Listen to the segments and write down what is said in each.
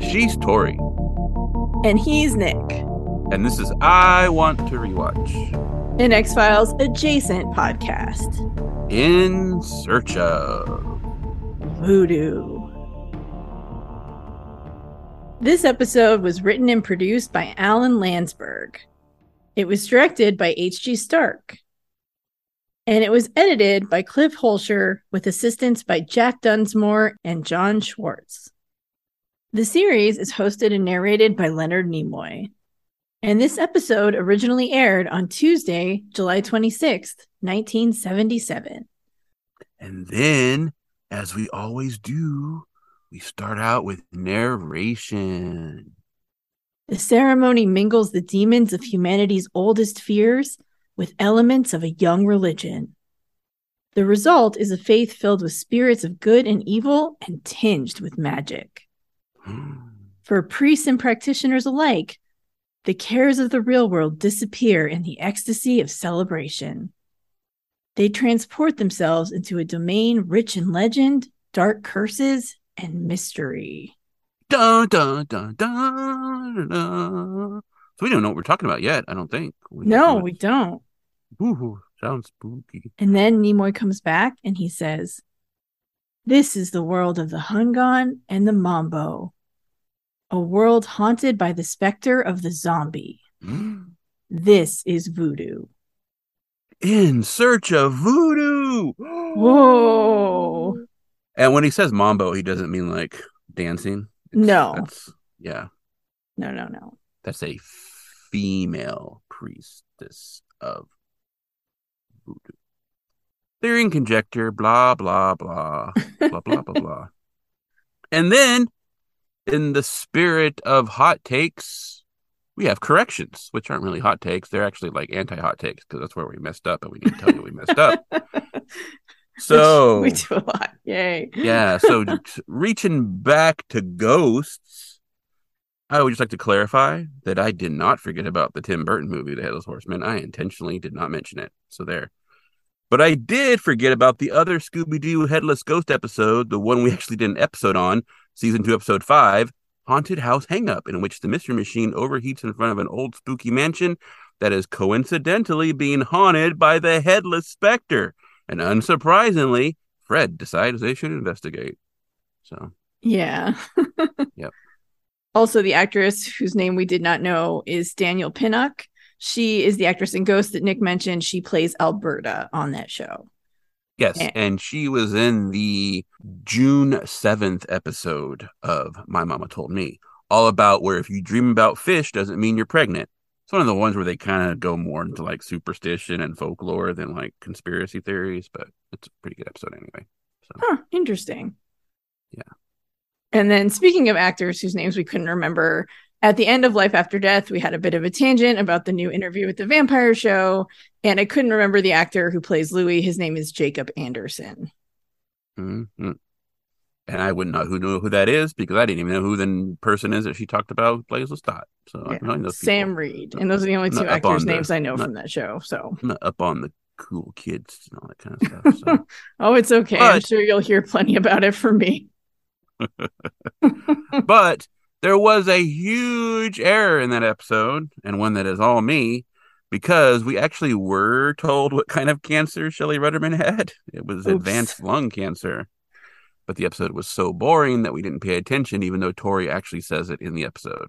She's Tori, And he's Nick. and this is I Want to Rewatch. An X Files adjacent podcast. In search of. Voodoo. This episode was written and produced by Alan Landsburg. It was directed by H.G. Stark. And it was edited by Cliff Holscher with assistance by Jack Dunsmore and John Schwartz. The series is hosted and narrated by Leonard Nimoy. And this episode originally aired on Tuesday, July 26th, 1977. And then, as we always do, we start out with narration. The ceremony mingles the demons of humanity's oldest fears with elements of a young religion. The result is a faith filled with spirits of good and evil and tinged with magic. Hmm. For priests and practitioners alike, the cares of the real world disappear in the ecstasy of celebration. They transport themselves into a domain rich in legend, dark curses, and mystery. Dun, dun, dun, dun, dun. So we don't know what we're talking about yet, I don't think. We No, we don't. Ooh, sounds spooky. And then Nimoy comes back and he says, This is the world of the Hungan and the Mambo, a world haunted by the specter of the zombie. This is voodoo. In search of voodoo. Whoa. And when he says mambo, he doesn't mean like dancing. It's- No. Yeah. No, no, no. That's a female priestess of voodoo. Theory and conjecture, blah, blah, blah, blah, blah, blah, blah. And then, in the spirit of hot takes, we have corrections, which aren't really hot takes. They're actually like anti hot takes because that's where we messed up and we need to tell you we messed up. So, we do a lot. Yay. yeah, so reaching back to ghosts, I would just like to clarify that I did not forget about the Tim Burton movie, The Headless Horseman. I intentionally did not mention it. So there. But I did forget about the other Scooby Doo Headless Ghost episode, the one we actually did an episode on, season two, episode five, Haunted House Hangup, in which the mystery machine overheats in front of an old spooky mansion that is coincidentally being haunted by the Headless Spectre. And unsurprisingly, Fred decides they should investigate. So, Yeah. Yep. Also, the actress whose name we did not know is Danielle Pinnock. She is the actress in Ghost that Nick mentioned. She plays Alberta on that show. yes, Eh. and she was in the June 7th episode of My Mama Told Me, all about where if you dream about fish doesn't mean you're pregnant. It's one of the ones where they kind of go more into like superstition and folklore than like conspiracy theories, but it's a pretty good episode anyway. So, Huh, interesting. Yeah. And then speaking of actors whose names we couldn't remember, at the end of Life After Death, we had a bit of a tangent about the new interview with the vampire show, and I couldn't remember the actor who plays Louis. His name is Jacob Anderson. mhm. And I wouldn't know who know who that is because I didn't even know who the person is that she talked about who plays Lestat. So I Yeah. don't know Sam people. Reid. And those are the only two actors' the- names I know not- from that show. So, not up on the cool kids and all that kind of stuff. So. oh, it's okay. I'm sure you'll hear plenty about it from me. but there was a huge error in that episode, and one that is all me, because we actually were told what kind of cancer Shelley Rudderman had. It was Oops. advanced lung cancer. But the episode was so boring that we didn't pay attention, even though Tori actually says it in the episode.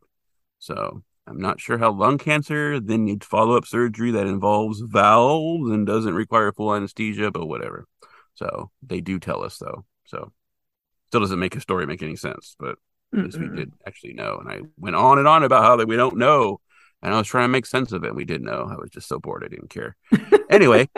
So I'm not sure how lung cancer then needs follow up surgery that involves valves and doesn't require full anesthesia, but whatever. So they do tell us though. So still doesn't make a story make any sense, but at least we did actually know. And I went on and on about how that we don't know. And I was trying to make sense of it. And we didn't know. I was just so bored I didn't care. anyway,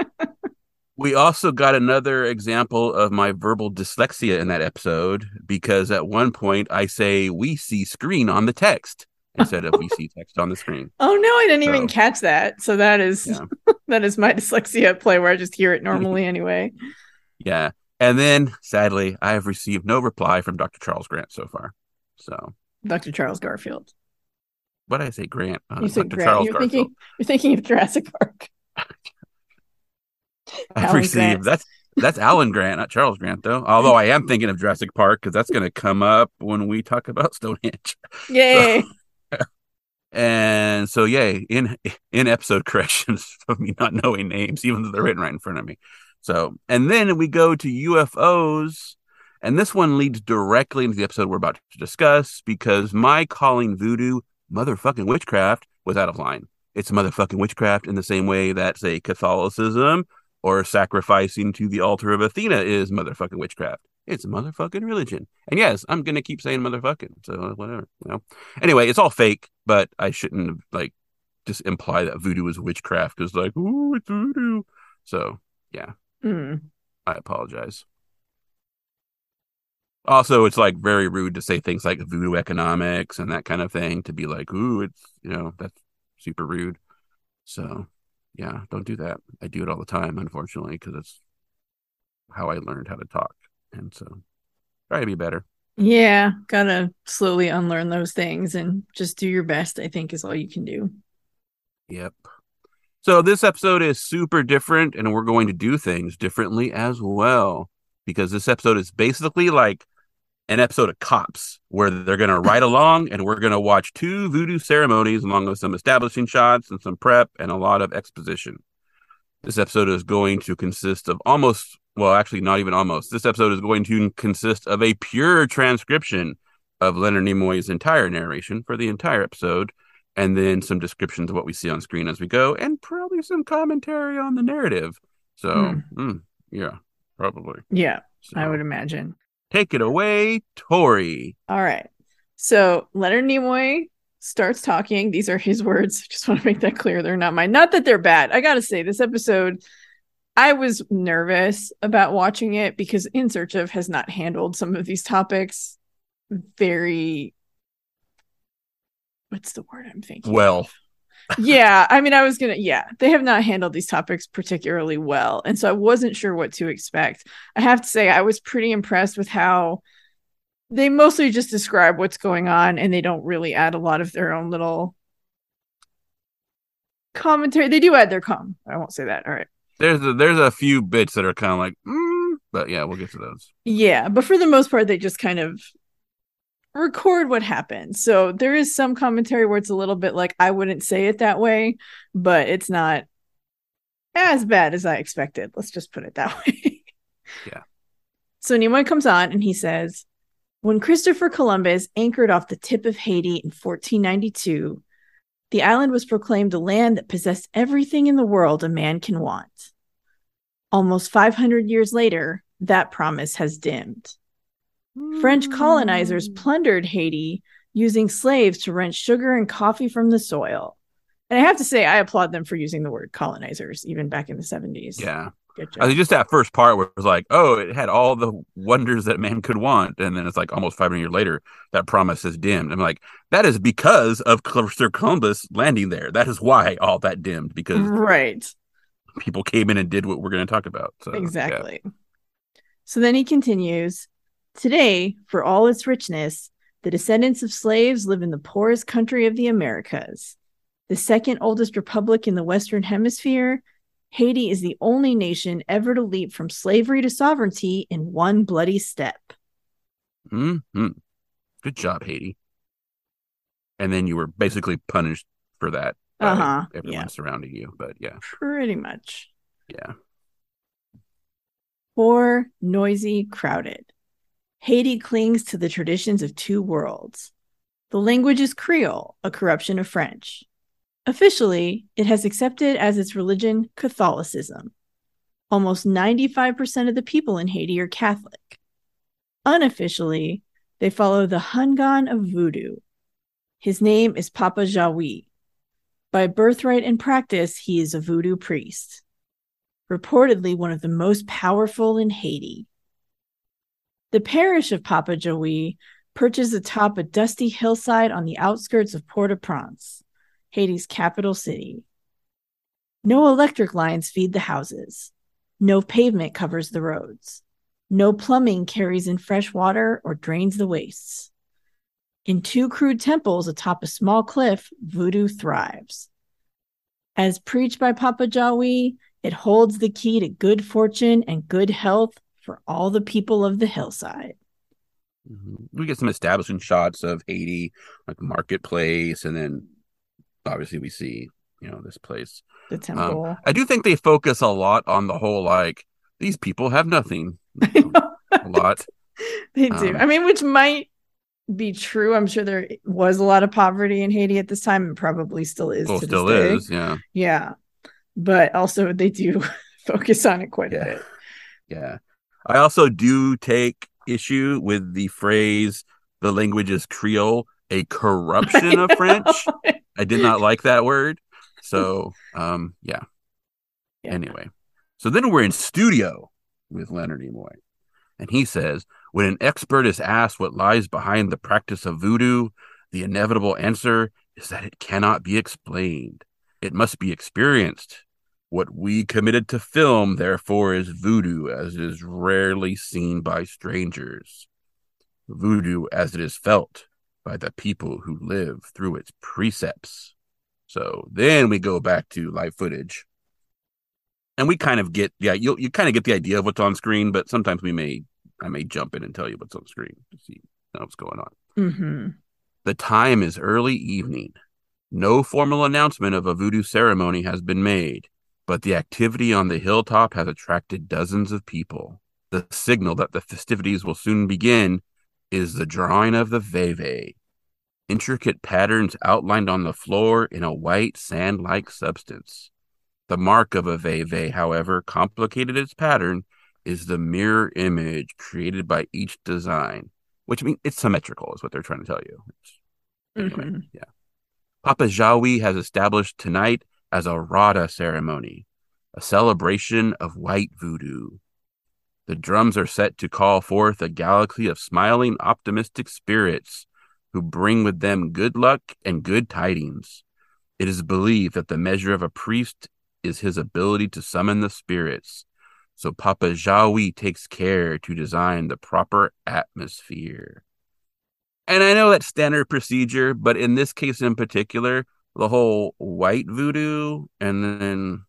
we also got another example of my verbal dyslexia in that episode because at one point I say we see screen on the text instead of we see text on the screen. Oh no, I didn't even catch that. So that is Yeah. that is my dyslexia at play where I just hear it normally anyway. Yeah. And then sadly, I have received no reply from Dr. Charles Grant so far. So Dr. Charles Garfield. what did I say, Grant? Uh, You said Dr. Grant. Charles You're Garfield. thinking you're thinking of Jurassic Park. I Alan received Grant. that's that's Alan Grant, not Charles Grant, though. Although I am thinking of Jurassic Park because that's going to come up when we talk about Stonehenge. Yay. And so, yay, in in episode corrections of me not knowing names, even though they're written right in front of me. So, and then we go to UFOs, and this one leads directly into the episode we're about to discuss because my calling voodoo motherfucking witchcraft was out of line. It's motherfucking witchcraft in the same way that, say, Catholicism or sacrificing to the altar of Athena is motherfucking witchcraft. It's motherfucking religion. And yes, I'm gonna keep saying motherfucking. So whatever, you know. Anyway, it's all fake, but I shouldn't like just imply that voodoo is witchcraft because like, ooh, it's voodoo. So yeah, Mm. I apologize. Also, it's like very rude to say things like voodoo economics and that kind of thing to be like, ooh, it's you know, that's super rude. So yeah, don't do that. I do it all the time, unfortunately, because it's how I learned how to talk. And so try to be better. Yeah, gotta slowly unlearn those things and just do your best, I think, is all you can do. Yep. So this episode is super different, and we're going to do things differently as well because this episode is basically like an episode of Cops where they're going to ride along and we're going to watch two voodoo ceremonies along with some establishing shots and some prep and a lot of exposition. This episode is going to consist of almost, well, actually, not even almost. This episode is going to consist of a pure transcription of Leonard Nimoy's entire narration for the entire episode and then some descriptions of what we see on screen as we go, and probably some commentary on the narrative. So, Hmm. mm, yeah, probably. Yeah, So, I would imagine. take it away, Tori. All right. So Leonard Nimoy starts talking. These are his words. Just want to make that clear. They're not mine. Not that they're bad. I gotta say, this episode, I was nervous about watching it because In Search of has not handled some of these topics very what's the word I'm thinking? Well, yeah, I mean, I was gonna, yeah, they have not handled these topics particularly well. And so I wasn't sure what to expect. I have to say, I was pretty impressed with how they mostly just describe what's going on and they don't really add a lot of their own little commentary. They do add their com. I won't say that. All right. there's a, there's a few bits that are kind of like, mm, but yeah, we'll get to those. Yeah, but for the most part, they just kind of record what happened. So there is some commentary where it's a little bit like, I wouldn't say it that way, but it's not as bad as I expected. Let's just put it that way. Yeah. So Nimoy comes on and he says, When Christopher Columbus anchored off the tip of Haiti in 1492, the island was proclaimed a land that possessed everything in the world a man can want. Almost 500 years later, that promise has dimmed. French colonizers mm. plundered Haiti using slaves to wrench sugar and coffee from the soil. And I have to say, I applaud them for using the word colonizers, even back in the 70s. Yeah. I job. think just that first part where it was like, oh, it had all the wonders that man could want, and then it's like almost 500 years later that promise is dimmed. I'm like, that is because of Christopher Columbus landing there. That is why all that dimmed because Right. people came in and did what we're going to talk about. So yeah. Exactly. So then he continues Today, for all its richness, the descendants of slaves live in the poorest country of the Americas. The second oldest republic in the Western Hemisphere, Haiti is the only nation ever to leap from slavery to sovereignty in one bloody step. hmm Good job, Haiti. And then you were basically punished for that by Uh-huh, everyone yeah. surrounding you. But yeah, Pretty much. yeah. Poor, noisy, crowded. Haiti clings to the traditions of two worlds. The language is Creole, a corruption of French. Officially, it has accepted as its religion Catholicism. Almost 95% of the people in Haiti are Catholic. Unofficially, they follow the Hungan of Voodoo. His name is Papa Jawi. By birthright and practice, he is a voodoo priest reportedly one of the most powerful in Haiti. The parish of Papa Joey perches atop a dusty hillside on the outskirts of Port au Prince, Haiti's capital city. No electric lines feed the houses. No pavement covers the roads. No plumbing carries in fresh water or drains the wastes. In two crude temples atop a small cliff, voodoo thrives. As preached by Papa Jawi, It holds the key to good fortune and good health for all the people of the hillside. Mhm. We get some establishing shots of Haiti, like marketplace, and then obviously we see, you know, this place. The temple. I do think they focus a lot on the whole like these people have nothing. a lot. they do. um, I mean, which might be true. I'm sure there was a lot of poverty in Haiti at this time and probably still is Well, to still this day. is, yeah. Yeah. But also they do focus on it quite a bit. Yeah. I also do take issue with the phrase the language is Creole, a corruption of French. I did not like that word. So, um, yeah. Yeah. Anyway, so then we're in studio with Leonard Nimoy, and he says, when an expert is asked what lies behind the practice of voodoo, the inevitable answer is that it cannot be explained. It must be experienced. What we committed to film, therefore, is voodoo as it is rarely seen by strangers. Voodoo as it is felt by the people who live through its precepts. So then we go back to live footage. And we kind of get yeah, you you kind of get the idea of what's on screen, but sometimes we may I may jump in and tell you what's on screen to see what's going on. hmm The time is early evening. No formal announcement of a voodoo ceremony has been made, but the activity on the hilltop has attracted dozens of people. The signal that the festivities will soon begin is the drawing of the veve, intricate patterns outlined on the floor in a white sand like substance. The mark of a veve, however complicated its pattern, is the mirror image created by each design, which means it's symmetrical, is what they're trying to tell you. Mhm. yeah. Papa Jawi has established tonight as a Rada ceremony, a celebration of white voodoo. The drums are set to call forth a galaxy of smiling, optimistic spirits who bring with them good luck and good tidings. It is believed that the measure of a priest is his ability to summon the spirits. So Papa Jawi takes care to design the proper atmosphere. And I know that's standard procedure, but in this case in particular, the whole white voodoo and then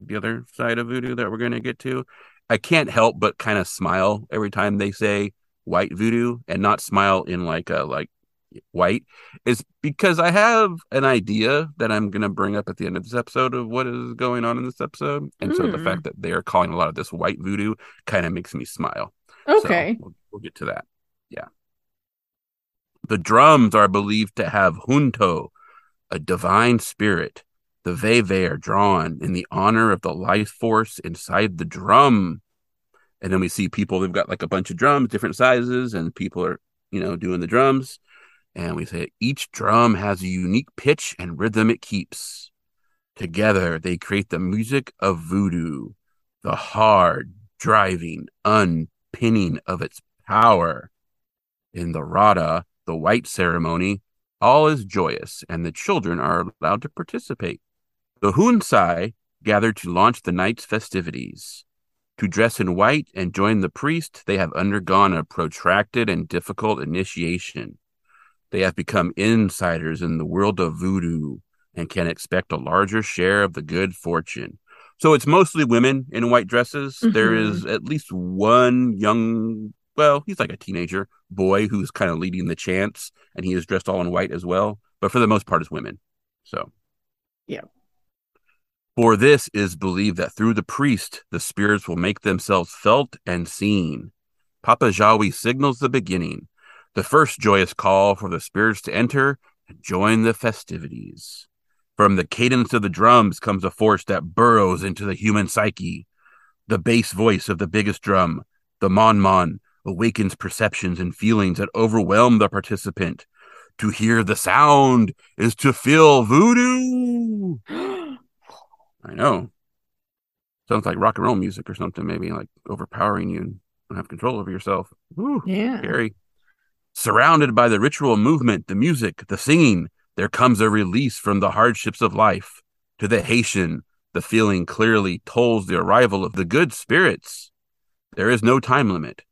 the other side of voodoo that we're going to get to, I can't help but kind of smile every time they say white voodoo and not smile in like a like white is because I have an idea that I'm going to bring up at the end of this episode of what is going on in this episode. And so the Hmm. fact that they are calling a lot of this white voodoo kind of makes me smile. So Okay. we'll, we'll get to that. Yeah. The drums are believed to have Junto, a divine spirit. The Veve are drawn in the honor of the life force inside the drum. And then we see people, they've got like a bunch of drums, different sizes, and people are, you know, doing the drums. And we say each drum has a unique pitch and rhythm it keeps. Together, they create the music of voodoo, the hard, driving, unpinning of its power. In the Rada, the white ceremony, all is joyous and the children are allowed to participate. The Hunsai gather to launch the night's festivities. To dress in white and join the priest, they have undergone a protracted and difficult initiation. They have become insiders in the world of voodoo and can expect a larger share of the good fortune. So it's mostly women in white dresses. There Mhm. is at least one young, well, he's like a teenager boy who's kind of leading the chants, and he is dressed all in white as well. But for the most part, is women. So, Yeah. For this is believed that through the priest, the spirits will make themselves felt and seen. Papa Jawi signals the beginning, the first joyous call for the spirits to enter and join the festivities. From the cadence of the drums comes a force that burrows into the human psyche. The bass voice of the biggest drum, the mon mon, awakens perceptions and feelings that overwhelm the participant. To hear the sound is to feel voodoo. I know. Sounds like rock and roll music or something, maybe like overpowering you and don't have control over yourself. Woo, yeah. scary. Surrounded by the ritual movement, the music, the singing, there comes a release from the hardships of life. To the Haitian, the feeling clearly tolls the arrival of the good spirits. There is no time limit.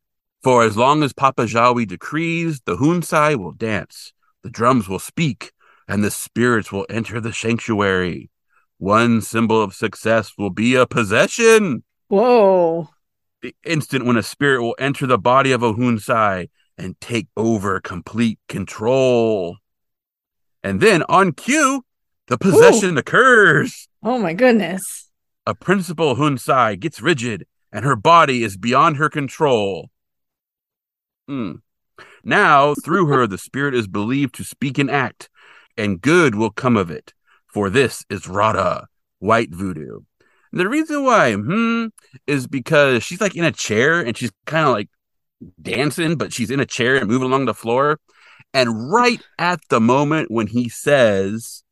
For as long as Papa Jawi decrees, the Hunsai will dance, the drums will speak, and the spirits will enter the sanctuary. one symbol of success will be a possession. Whoa. The instant when a spirit will enter the body of a Hunsai and take over complete control. And then on cue, the possession Ooh. occurs. Oh my goodness. A principal Hunsai gets rigid and her body is beyond her control. Hmm. Now, through her, the spirit is believed to speak and act, and good will come of it. For this is Rada, white voodoo. And the reason why, hmm, is because she's like in a chair and she's kind of like dancing, but she's in a chair and moving along the floor. And right at the moment when he says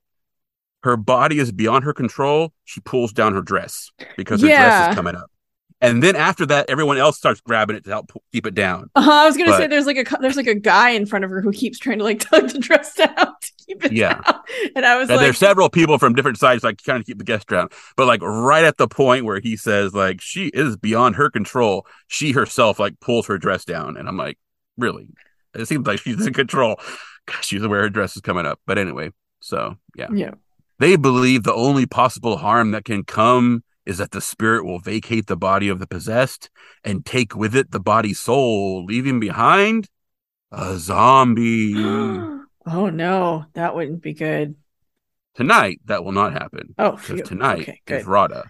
her body is beyond her control, she pulls down her dress because her yeah. dress is coming up and then after that, everyone else starts grabbing it to help keep it down. Uh, I was gonna but, say there's like a there's like a guy in front of her who keeps trying to like tug the dress down to keep it yeah. down. And I was and like, there's several people from different sides like trying to keep the guest down. But like right at the point where he says like she is beyond her control, she herself like pulls her dress down, and I'm like, really? It seems like she's in control. she's aware her dress is coming up. But anyway, so yeah, yeah. They believe the only possible harm that can come is that the spirit will vacate the body of the possessed and take with it the body's soul, leaving behind a zombie. oh no, that wouldn't be good. Tonight, that will not happen. Oh, because tonight okay, is Rada.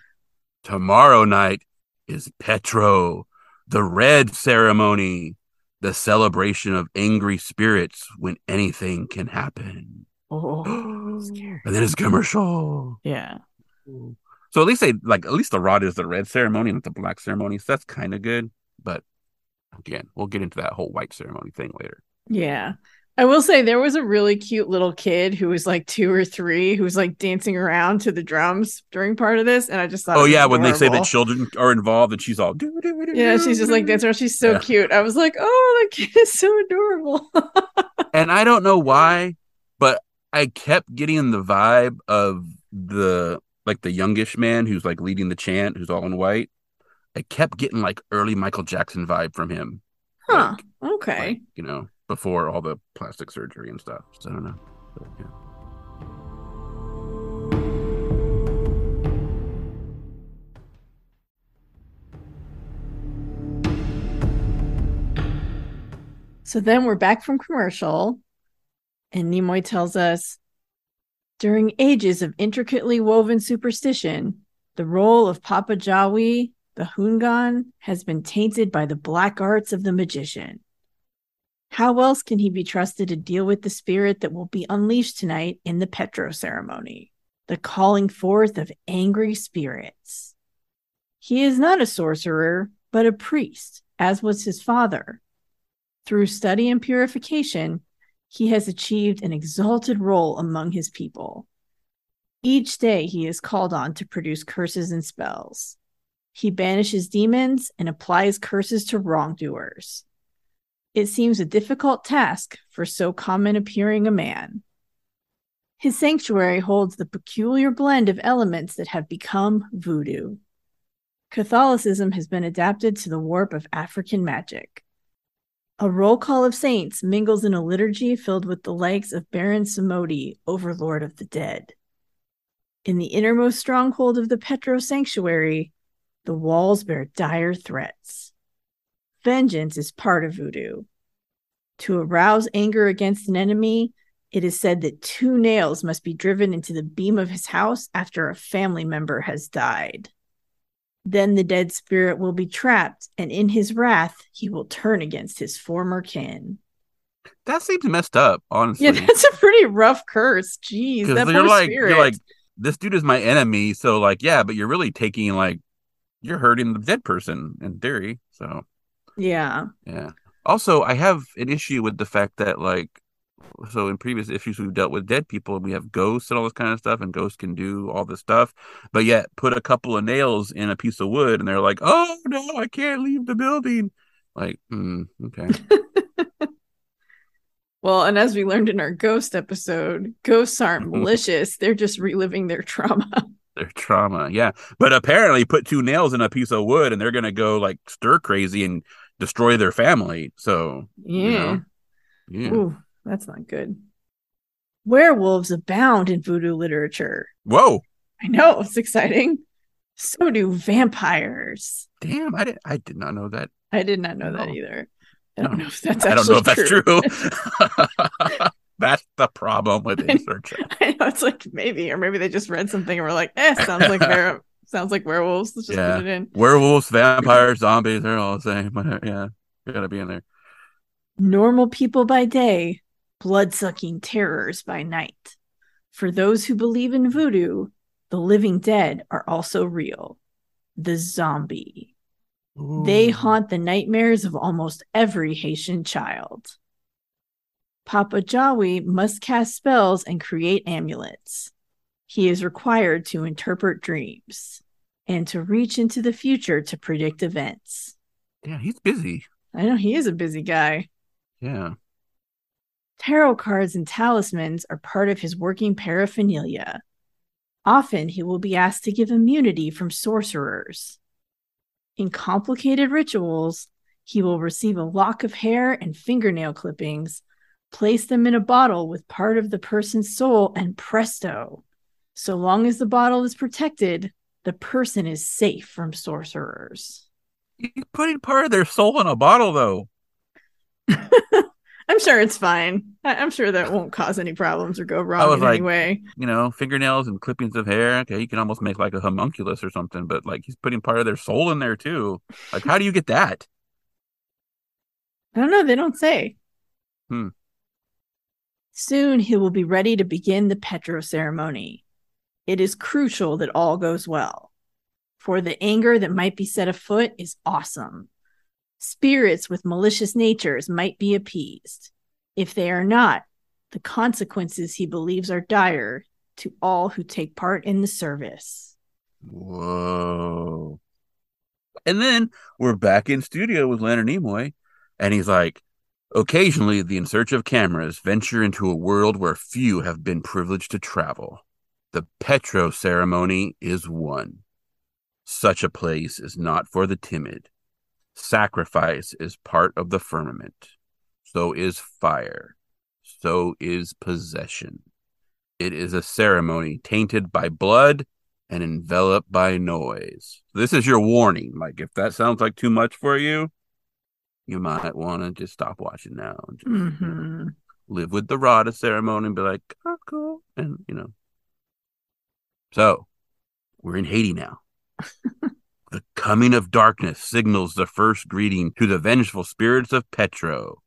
Tomorrow night is Petro, the red ceremony, the celebration of angry spirits when anything can happen. Oh, and then it's commercial. Yeah. So at least they like at least the rod is the red ceremony, not the black ceremony. So that's kind of good. But again, we'll get into that whole white ceremony thing later. Yeah. I will say there was a really cute little kid who was like two or three who was like dancing around to the drums during part of this, and I just thought, oh yeah, when they say that children are involved, and she's all, yeah, she's just like dancing around. She's so yeah. cute. I was like, oh, the kid is so adorable. and I don't know why, but I kept getting the vibe of the like the youngish man who's like leading the chant, who's all in white. I kept getting like early Michael Jackson vibe from him. Huh. Like, okay. Like, you know, before all the plastic surgery and stuff. So I don't know. But, yeah. So then we're back from commercial, and Nimoy tells us during ages of intricately woven superstition, the role of Papa Jawi, the Hungan, has been tainted by the black arts of the magician. How else can he be trusted to deal with the spirit that will be unleashed tonight in the Petro ceremony, the calling forth of angry spirits? He is not a sorcerer, but a priest, as was his father. Through study and purification, he has achieved an exalted role among his people. Each day he is called on to produce curses and spells. He banishes demons and applies curses to wrongdoers. It seems a difficult task for so common appearing a man. His sanctuary holds the peculiar blend of elements that have become voodoo. Catholicism has been adapted to the warp of African magic. A roll call of saints mingles in a liturgy filled with the likes of Baron Samedi, overlord of the dead. In the innermost stronghold of the Petro sanctuary, the walls bear dire threats. Vengeance is part of voodoo. To arouse anger against an enemy, it is said that two nails must be driven into the beam of his house after a family member has died. Then the dead spirit will be trapped, and in his wrath, he will turn against his former kin. That seems messed up, honestly. Yeah, that's a pretty rough curse. Jeez, that you're like, spirit. you're like, this dude is my enemy, so like, yeah, but you're really taking like, you're hurting the dead person in theory. So, yeah, yeah. Also, I have an issue with the fact that like so in previous issues we've dealt with dead people and we have ghosts and all this kind of stuff and ghosts can do all this stuff but yet put a couple of nails in a piece of wood and they're like oh no i can't leave the building. Like mm, okay. Well and as we learned in our ghost episode ghosts aren't malicious they're just reliving their trauma. Their trauma yeah. But apparently put two nails in a piece of wood and they're gonna go like stir crazy and destroy their family so yeah you know, yeah. Ooh. That's not good. Werewolves abound in voodoo literature. Whoa. I know it's exciting. So do vampires. Damn, I did. I did not know that. I did not know that either. I don't No. know if that's. I don't know if that's true. that's the problem with research. I know it's like maybe, or maybe they just read something and were like, "Eh, sounds like ver- sounds like werewolves." Let's just Yeah. put it in. Werewolves, vampires, zombies, they're all the same. Yeah, gotta be in there. Normal people by day, blood sucking terrors by night. For those who believe in voodoo, the living dead are also real. The zombie. They haunt the nightmares of almost every Haitian child. Papa Jawi must cast spells and create amulets. He is required to interpret dreams and to reach into the future to predict events. Yeah, he's busy. I know he is a busy guy. Yeah. Tarot cards and talismans are part of his working paraphernalia. Often he will be asked to give immunity from sorcerers. In complicated rituals, he will receive a lock of hair and fingernail clippings, place them in a bottle with part of the person's soul, and presto. So long as the bottle is protected, the person is safe from sorcerers. He's putting part of their soul in a bottle, though. I'm sure it's fine. I- I'm sure that won't cause any problems or go wrong was in any like- way. You know, fingernails and clippings of hair. Okay, you can almost make like a homunculus or something, but like he's putting part of their soul in there too. Like, how do you get that? I don't know. They don't say. Hmm. Soon he will be ready to begin the Petro ceremony. It is crucial that all goes well, for the anger that might be set afoot is awesome. Spirits with malicious natures might be appeased. If they are not, the consequences he believes are dire to all who take part in the service. Whoa. And then we're back in studio with Leonard Nimoy, and he's like, occasionally the in search of cameras venture into a world where few have been privileged to travel. The Petro ceremony is one. Such a place is not for the timid. Sacrifice is part of the firmament. So is fire. So is possession. It is a ceremony tainted by blood and enveloped by noise. This is your warning. Like, if that sounds like too much for you, you might want to just stop watching now Mm-hmm. live with the Rada ceremony and be like, oh, cool. And, you know. So, we're in Haiti now. the coming of darkness signals the first greeting to the vengeful spirits of Petro.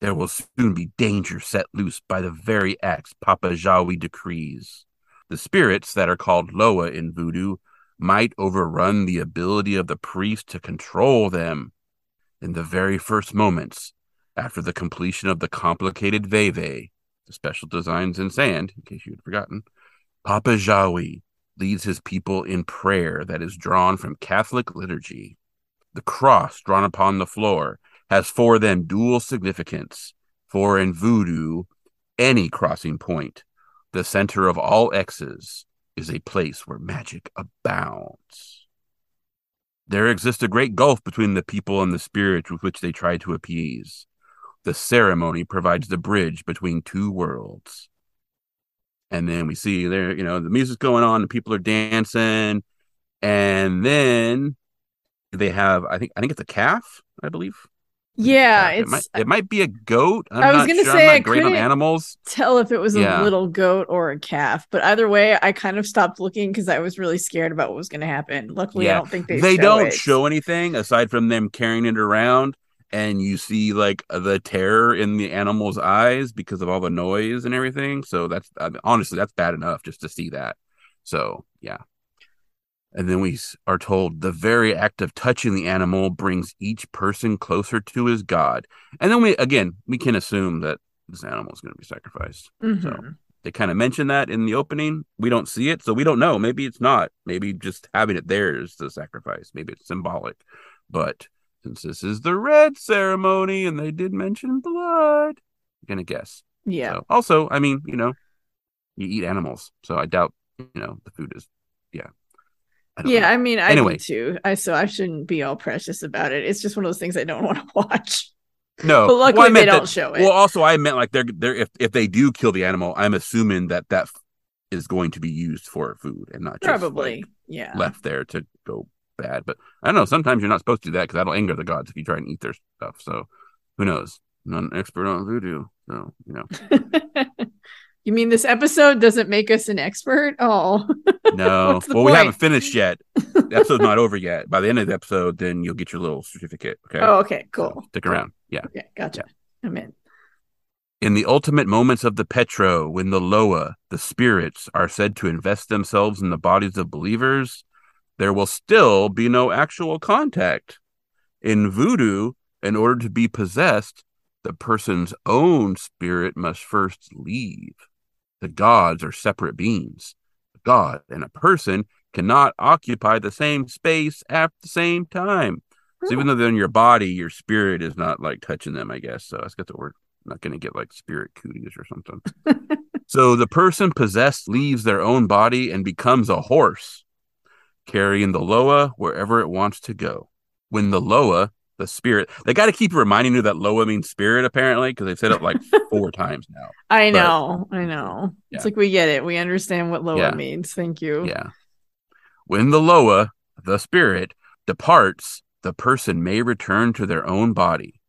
There will soon be danger set loose by the very acts Papa Jawi decrees. The spirits that are called Loa in voodoo might overrun the ability of the priest to control them. In the very first moments after the completion of the complicated Veve, the special designs in sand, in case you had forgotten, Papa Jawi leads his people in prayer that is drawn from Catholic liturgy. The cross drawn upon the floor has for them dual significance, for in voodoo, any crossing point, the center of all X's, is a place where magic abounds. There exists a great gulf between the people and the spirits with which they try to appease. The ceremony provides the bridge between two worlds. And then we see there, you know, the music's going on, the people are dancing, and then they have, I think, I think it's a calf, I believe. Yeah, it it's might, it might be a goat. I'm I was not gonna sure. say, I great on couldn't- animals. tell if it was Yeah. a little goat or a calf. But either way, I kind of stopped looking because I was really scared about what was going to happen. Luckily, I don't think they They show don't it. show anything aside from them carrying it around, and you see like the terror in the animal's eyes because of all the noise and everything. So that's I mean, honestly that's bad enough just to see that. So yeah. And then we are told the very act of touching the animal brings each person closer to his god. And then we again we can assume that this animal is going to be sacrificed. Mhm. They kind of mention that in the opening. We don't see it, so we don't know. Maybe it's not. Maybe just having it there is the sacrifice. Maybe it's symbolic. But since this is the red ceremony and they did mention blood, I'm gonna guess. Yeah. So, also, I mean, you know, you eat animals, so I doubt you know the food is. Yeah. I Yeah, know. I mean, I Anyway. do too. I so I shouldn't be all precious about it. It's just one of those things I don't want to watch. no. But luckily well, I they don't that- show it. Well, also, I meant like they're they're if if they do kill the animal, I'm assuming that that is going to be used for food and not just Probably. like, yeah. left there to go bad. But I don't know. Sometimes you're not supposed to do that because that'll anger the gods if you try and eat their stuff. So who knows? I'm not an expert on voodoo, so you know. you mean this episode doesn't make us an expert? Oh. No. Well, we haven't finished yet. The episode's not over yet. By the end of the episode, then you'll get your little certificate. Okay. Oh, okay, So cool. stick around. Yeah. Okay, gotcha. I'm in. In the ultimate moments of the Petro, when the Loa, the spirits, are said to invest themselves in the bodies of believers, there will still be no actual contact. In voodoo, in order to be possessed, the person's own spirit must first leave. The gods are separate beings. A god and a person cannot occupy the same space at the same time. So even though they're in your body, your spirit is not like touching them, I guess. So I got the word not going to get like spirit cooties or something. so the person possessed leaves their own body and becomes a horse, carrying the Loa wherever it wants to go. When the Loa, the spirit, they got to keep reminding you that Loa means spirit, apparently, because they've said it like four times now. I But- know. I know. Yeah. It's like we get it. We understand what Loa Yeah. means. Thank you. Yeah. When the Loa, the spirit, departs, the person may return to their own body,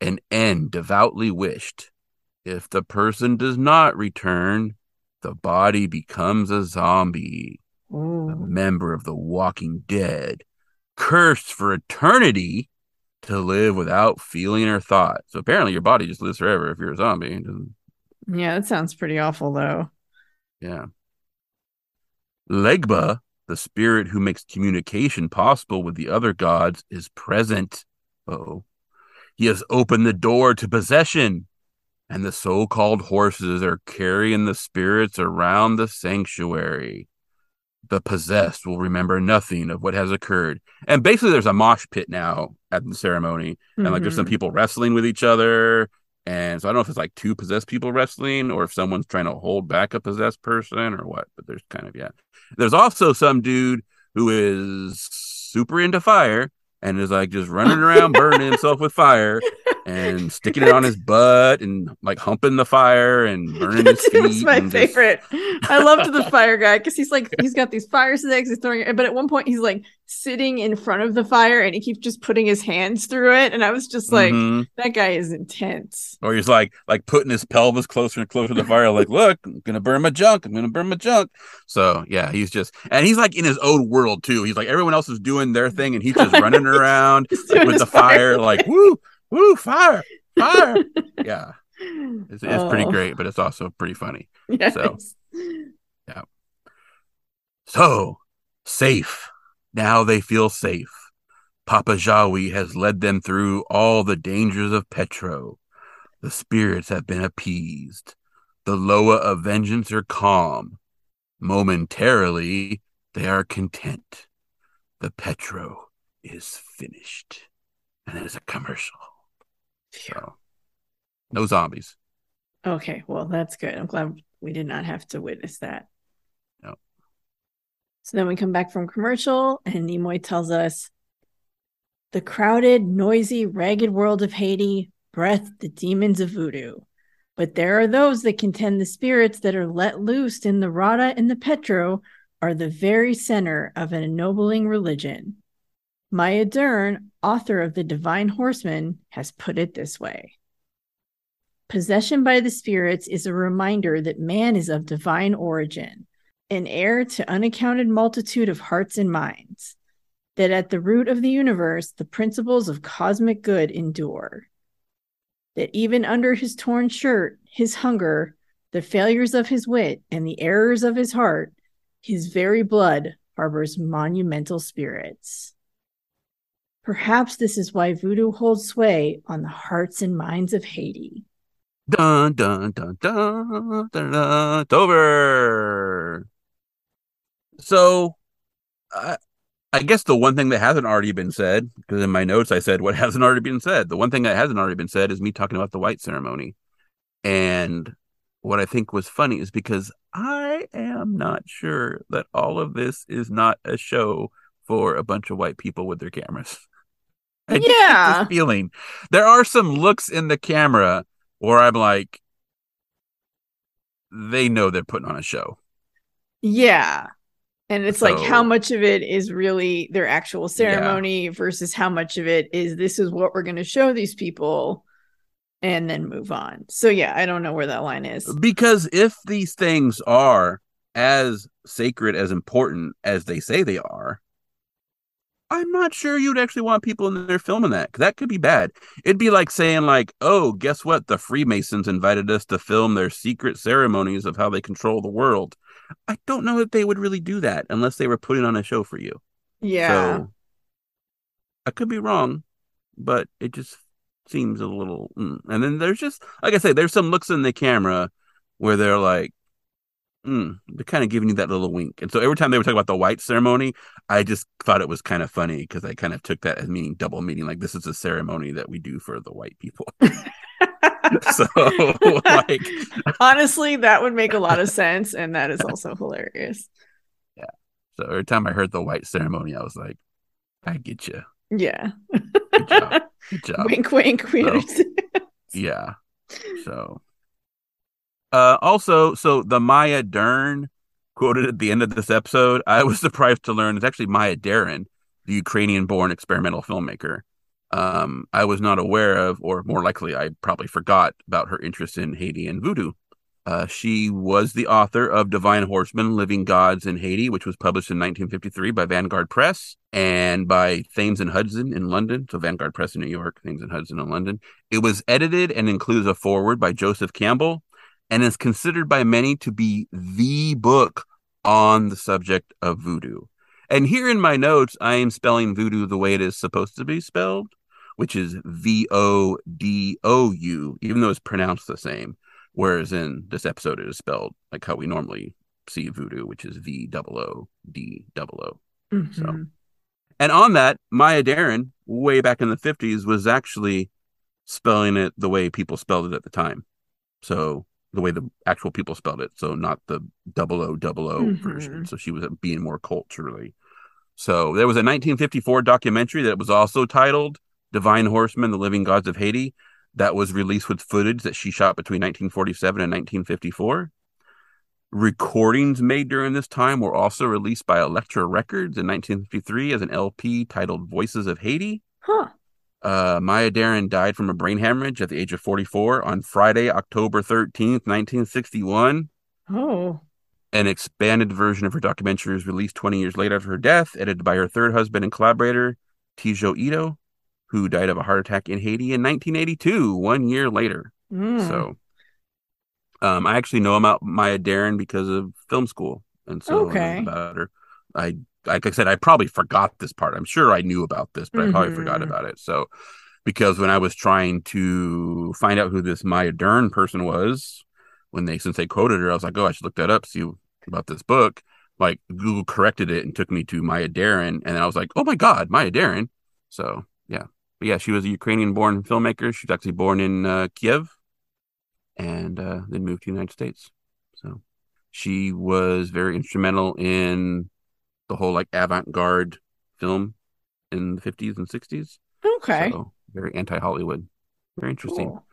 an end devoutly wished. If the person does not return, the body becomes a zombie, a mm. member of the walking dead, cursed for eternity to live without feeling or thought. So apparently your body just lives forever if you're a zombie. Yeah, that sounds pretty awful though. Yeah. Legba, the spirit who makes communication possible with the other gods, is present. Oh. He has opened the door to possession, and the so called horses are carrying the spirits around the sanctuary. The possessed will remember nothing of what has occurred. And basically, there's a mosh pit now at the ceremony, and like there's some Mhm. people wrestling with each other. And so I don't know if it's like two possessed people wrestling or if someone's trying to hold back a possessed person or what, but there's kind of, yeah. There's also some dude who is super into fire and is like just running around burning himself with fire and sticking it on his butt and like humping the fire and burning his feet. my and just- favorite. I loved the fire guy because he's like he's got these fire sticks. He's throwing it, but at one point he's like sitting in front of the fire and he keeps just putting his hands through it. And I was just like, Mhm. that guy is intense. Or he's like like putting his pelvis closer and closer to the fire, like, look, I'm gonna burn my junk. I'm gonna burn my junk. So yeah, he's just and he's like in his own world too. He's like everyone else is doing their thing and he's just running around like, with the fire, like woo, woo, fire, fire. yeah. It's, it's pretty Oh, great, but it's also pretty funny. Yes. So. Yeah, so safe. Now they feel safe. Papa Jawi has led them through all the dangers of Petro. The spirits have been appeased. The Loa of vengeance are calm. Momentarily, they are content. The Petro is finished. And it is a commercial. So, no zombies. Okay, well, that's good. I'm glad we did not have to witness that. So then we come back from commercial, and Nimoy tells us the crowded, noisy, ragged world of Haiti breath the demons of voodoo. But there are those that contend the spirits that are let loose in the Rada and the Petro are the very center of an ennobling religion. Maya Deren, author of The Divine Horseman, has put it this way. Possession by the spirits is a reminder that man is of divine origin, an heir to unaccounted multitude of hearts and minds, that at the root of the universe the principles of cosmic good endure, that even under his torn shirt, his hunger, the failures of his wit, and the errors of his heart, his very blood harbors monumental spirits. Perhaps this is why voodoo holds sway on the hearts and minds of Haiti. Dun dun dun dun dun dun. It's over. So, I I guess the one thing that hasn't already been said, because in my notes I said what hasn't already been said. The one thing that hasn't already been said is me talking about the white ceremony, and what I think was funny is because I am not sure that all of this is not a show for a bunch of white people with their cameras. I Yeah. this feeling. There are some looks in the camera where I'm like, they know they're putting on a show. Yeah. And it's like how much of it is really their actual ceremony versus how much of it is this is what we're going to show these people and then move on. So yeah, I don't know where that line is. Because if these things are as sacred, as important as they say they are, I'm not sure you'd actually want people in there filming that. 'cause that could be bad. It'd be like saying, like, "Oh, guess what? The Freemasons invited us to film their secret ceremonies of how they control the world." I don't know that they would really do that unless they were putting on a show for you. Yeah. So I could be wrong, but it just seems a little. Mm. And then there's just, like I say, there's some looks in the camera where they're like, mm, they're kind of giving you that little wink. And so every time they were talking about the white ceremony, I just thought it was kind of funny because I kind of took that as meaning double meaning. Like this is a ceremony that we do for the white people. so like, Honestly, that would make a lot of sense and that is also hilarious. Yeah. So every time I heard the white ceremony, I was like, I get you. Yeah. Good job. Good job. wink wink. We So- understand. Yeah. So, uh, also, so the Maya Dern quoted at the end of this episode, I was surprised to learn it's actually Maya Deren, the Ukrainian-born experimental filmmaker. Um, I was not aware of, or more likely, I probably forgot about her interest in Haiti and voodoo. Uh, she was the author of Divine Horsemen, Living Gods in Haiti, which was published in 1953 by Vanguard Press and by Thames and Hudson in London. So Vanguard Press in New York, Thames and Hudson in London. It was edited and includes a foreword by Joseph Campbell and is considered by many to be the book on the subject of voodoo. And here in my notes, I am spelling voodoo the way it is supposed to be spelled, which is V O D O U, even though it's pronounced the same. Whereas in this episode, it is spelled like how we normally see voodoo, which is V O O D O O. So, And on that, Maya Deren, way back in the 50s, was actually spelling it the way people spelled it at the time. So the way the actual people spelled it. So not the double O double O Mhm. version. So she was being more culturally. So there was a 1954 documentary that was also titled Divine Horsemen, the Living Gods of Haiti, that was released with footage that she shot between 1947 and 1954. Recordings made during this time were also released by Elektra Records in 1953 as an LP titled Voices of Haiti. Huh. Uh, Maya Deren died from a brain hemorrhage at the age of 44 on Friday, October 13th, 1961. Oh. An expanded version of her documentary was released 20 years later after her death, edited by her third husband and collaborator, Teiji Ito, who died of a heart attack in Haiti in 1982, one year later. Mm. So, um, I actually know about Maya Deren because of film school, and so I Okay. about her. I, like I said, I probably forgot this part. I'm sure I knew about this, but I probably forgot Mhm. about it. So, because when I was trying to find out who this Maya Dern person was, when they since they quoted her, I was like, oh, I should look that up, see about this book. Like Google corrected it and took me to Maya Deren, and I was like, oh my god, Maya Deren. So but yeah, she was a Ukrainian-born filmmaker. She's actually born in uh, Kiev, and uh, then moved to the United States. So she was very instrumental in the whole like avant-garde film in the 50s and 60s. Okay. So very anti-Hollywood. Very interesting. Cool.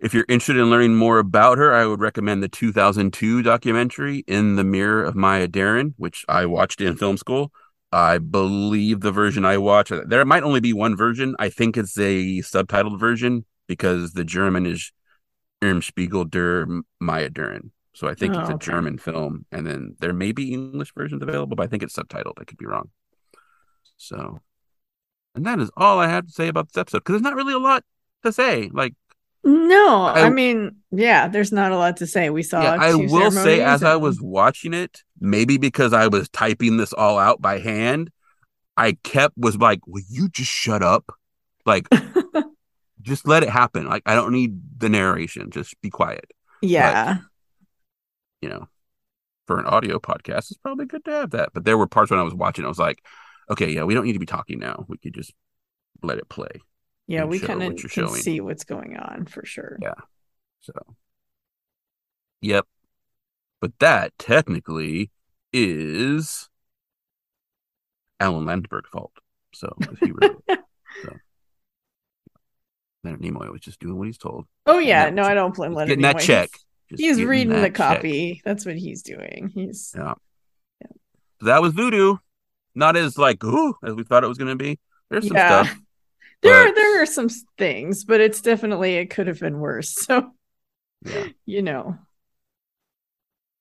If you're interested in learning more about her, I would recommend the 2002 documentary In the Mirror of Maya Deren, which I watched in film school. I believe the version I watch. there might only be one version. I think it's a subtitled version because the German is Im Spiegel der Maya Deren. So I think Oh, it's a oh, okay. German film. And then there may be English versions available, but I think it's subtitled. I could be wrong. So, and that is all I have to say about this episode because there's not really a lot to say. Like, No, I, I- mean, yeah, there's not a lot to say. We saw. yeah, I will say, as I was watching it, maybe because I was typing this all out by hand, I kept was like, "Will you just shut up? Like, just let it happen. Like, I don't need the narration. Just be quiet." yeah, You know, for an audio podcast, it's probably good to have that. But there were parts when I was watching, I was like, "Okay, yeah, we don't need to be talking now. We could just let it play." Yeah, we kind of can showing. see what's going on for sure. Yeah. So, yep. But that technically is Alan Landsburg's fault. So, he wrote it. So, Leonard Nimoy was just doing what he's told. Oh yeah, no, I don't blame Leonard getting that check. He's- Just He's reading the that check. copy. That's what he's doing. He's Yeah. that was Voodoo. Not as like ooh as we thought it was going to be. There's some Yeah. stuff. There, But- there are some things, but it's definitely it could have been worse. So Yeah. you know,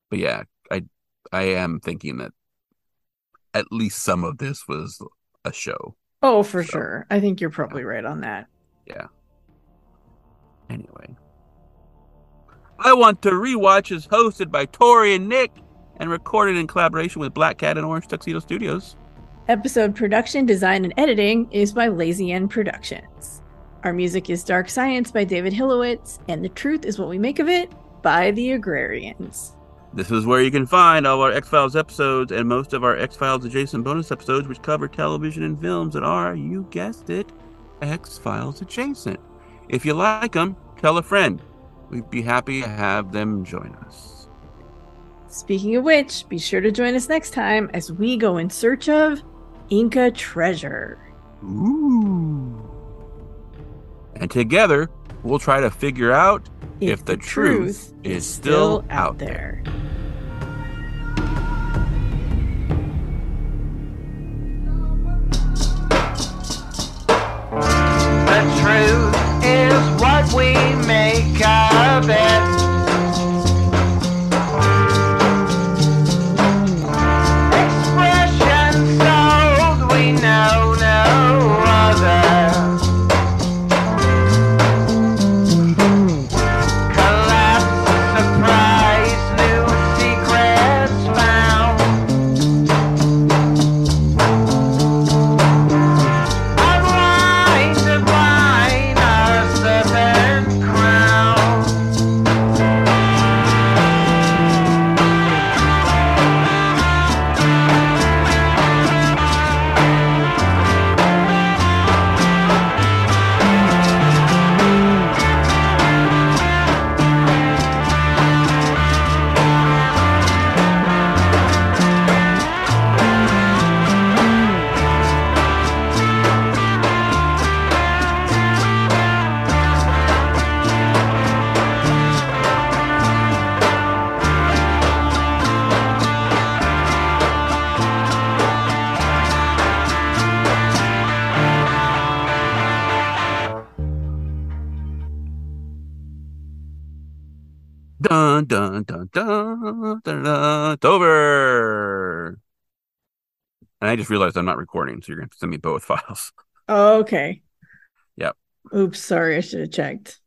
But yeah, I I am thinking that at least some of this was a show. oh for So, sure. I think you're probably right on that. Yeah. Anyway. I Want to Rewatch is hosted by Tori and Nick and recorded in collaboration with Black Cat and Orange Tuxedo Studios. Episode production, design, and editing is by Lazy End Productions. Our music is Dark Science by David Hilowitz, and The Truth is What We Make of It by The Agrarians. This is where you can find all our X Files episodes and most of our X Files adjacent bonus episodes, which cover television and films that are, you guessed it, X Files adjacent. If you like them, tell a friend. We'd be happy to have them join us. Speaking of which, be sure to join us next time as we go in search of Inca treasure. Ooh. And together, we'll try to figure out if, the, truth, is still out there. The truth is what we make of it. I just realized I'm not recording, so you're gonna have to send me both files. Oh, okay. Yep. Oops, sorry, I should have checked.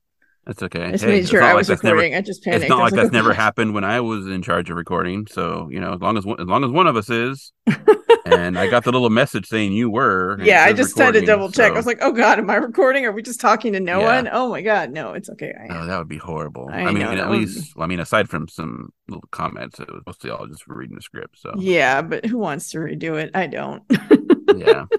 That's okay. I just Hey, made sure I like was never- recording. I just panicked. it's not like that's never happened when I was in charge of recording. So you know, as long as as long as one of us is, and I got the little message saying you were. Yeah, I just had to double check. I was like, "Oh God, am I recording? Are we just talking to no Yeah. one?" Oh my God, no, it's okay. I. Oh, that would be horrible. I I, mean, know, at least, I mean, aside from some little comments, it was mostly all just reading the script. So Yeah, but who wants to redo it? I don't. yeah.